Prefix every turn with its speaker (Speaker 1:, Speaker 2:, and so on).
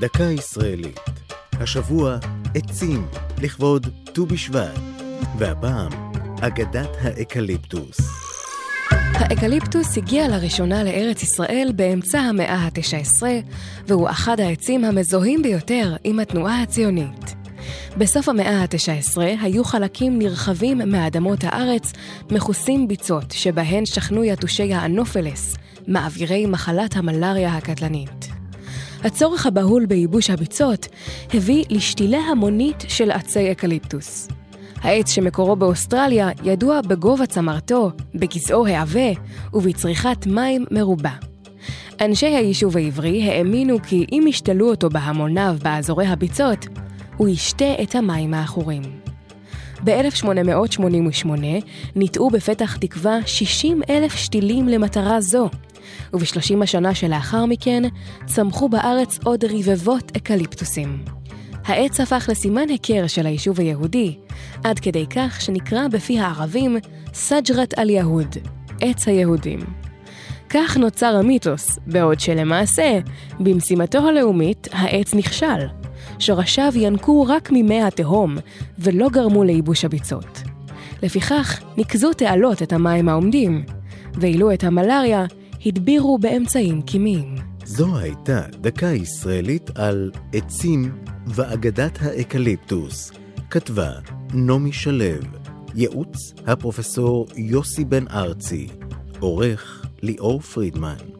Speaker 1: דקה ישראלית. השבוע עצים לכבוד ט"ו בשבט, והפעם אגדת האקליפטוס.
Speaker 2: האקליפטוס הגיע לראשונה לארץ ישראל באמצע המאה ה-19, והוא אחד העצים המזוהים ביותר עם התנועה הציונית. בסוף המאה ה-19 היו חלקים נרחבים מאדמות הארץ מכוסים ביצות, שבהן שכנו יתושי האנופלס, מעבירי מחלת המלאריה הקטלנית. הצורך הבהול בייבוש הביצות הביא לשתילה המונית של עצי אקליפטוס. העץ שמקורו באוסטרליה ידוע בגובה צמרתו, בגזעו העבה ובצריכת מים מרובה. אנשי היישוב העברי האמינו כי אם ישתלו אותו בהמוניו באזורי הביצות, הוא ישתה את המים העכורים. ב-1888 ניטעו בפתח תקווה 60 אלף שתילים למטרה זו, וב-30 השנה שלאחר מכן צמחו בארץ עוד רבבות אקליפטוסים. העץ הפך לסימן היכר של היישוב היהודי, עד כדי כך שנקרא בפי הערבים סג'רת אל יהוד, עץ היהודים. כך נוצר המיתוס, בעוד שלמעשה, במשימתו הלאומית, העץ נכשל. שורשיו ינקו רק ממי התהום, ולא גרמו לייבוש הביצות. לפיכך, ניקזו תעלות את המים העומדים, ואילו את המלאריה הדבירו באמצעים כימיים.
Speaker 1: זו הייתה דקה ישראלית על עצים ואגדת האקליפטוס. כתבה נעמי שלו, ייעוץ הפרופסור יוסי בן ארצי, עורך ליאור פרידמן.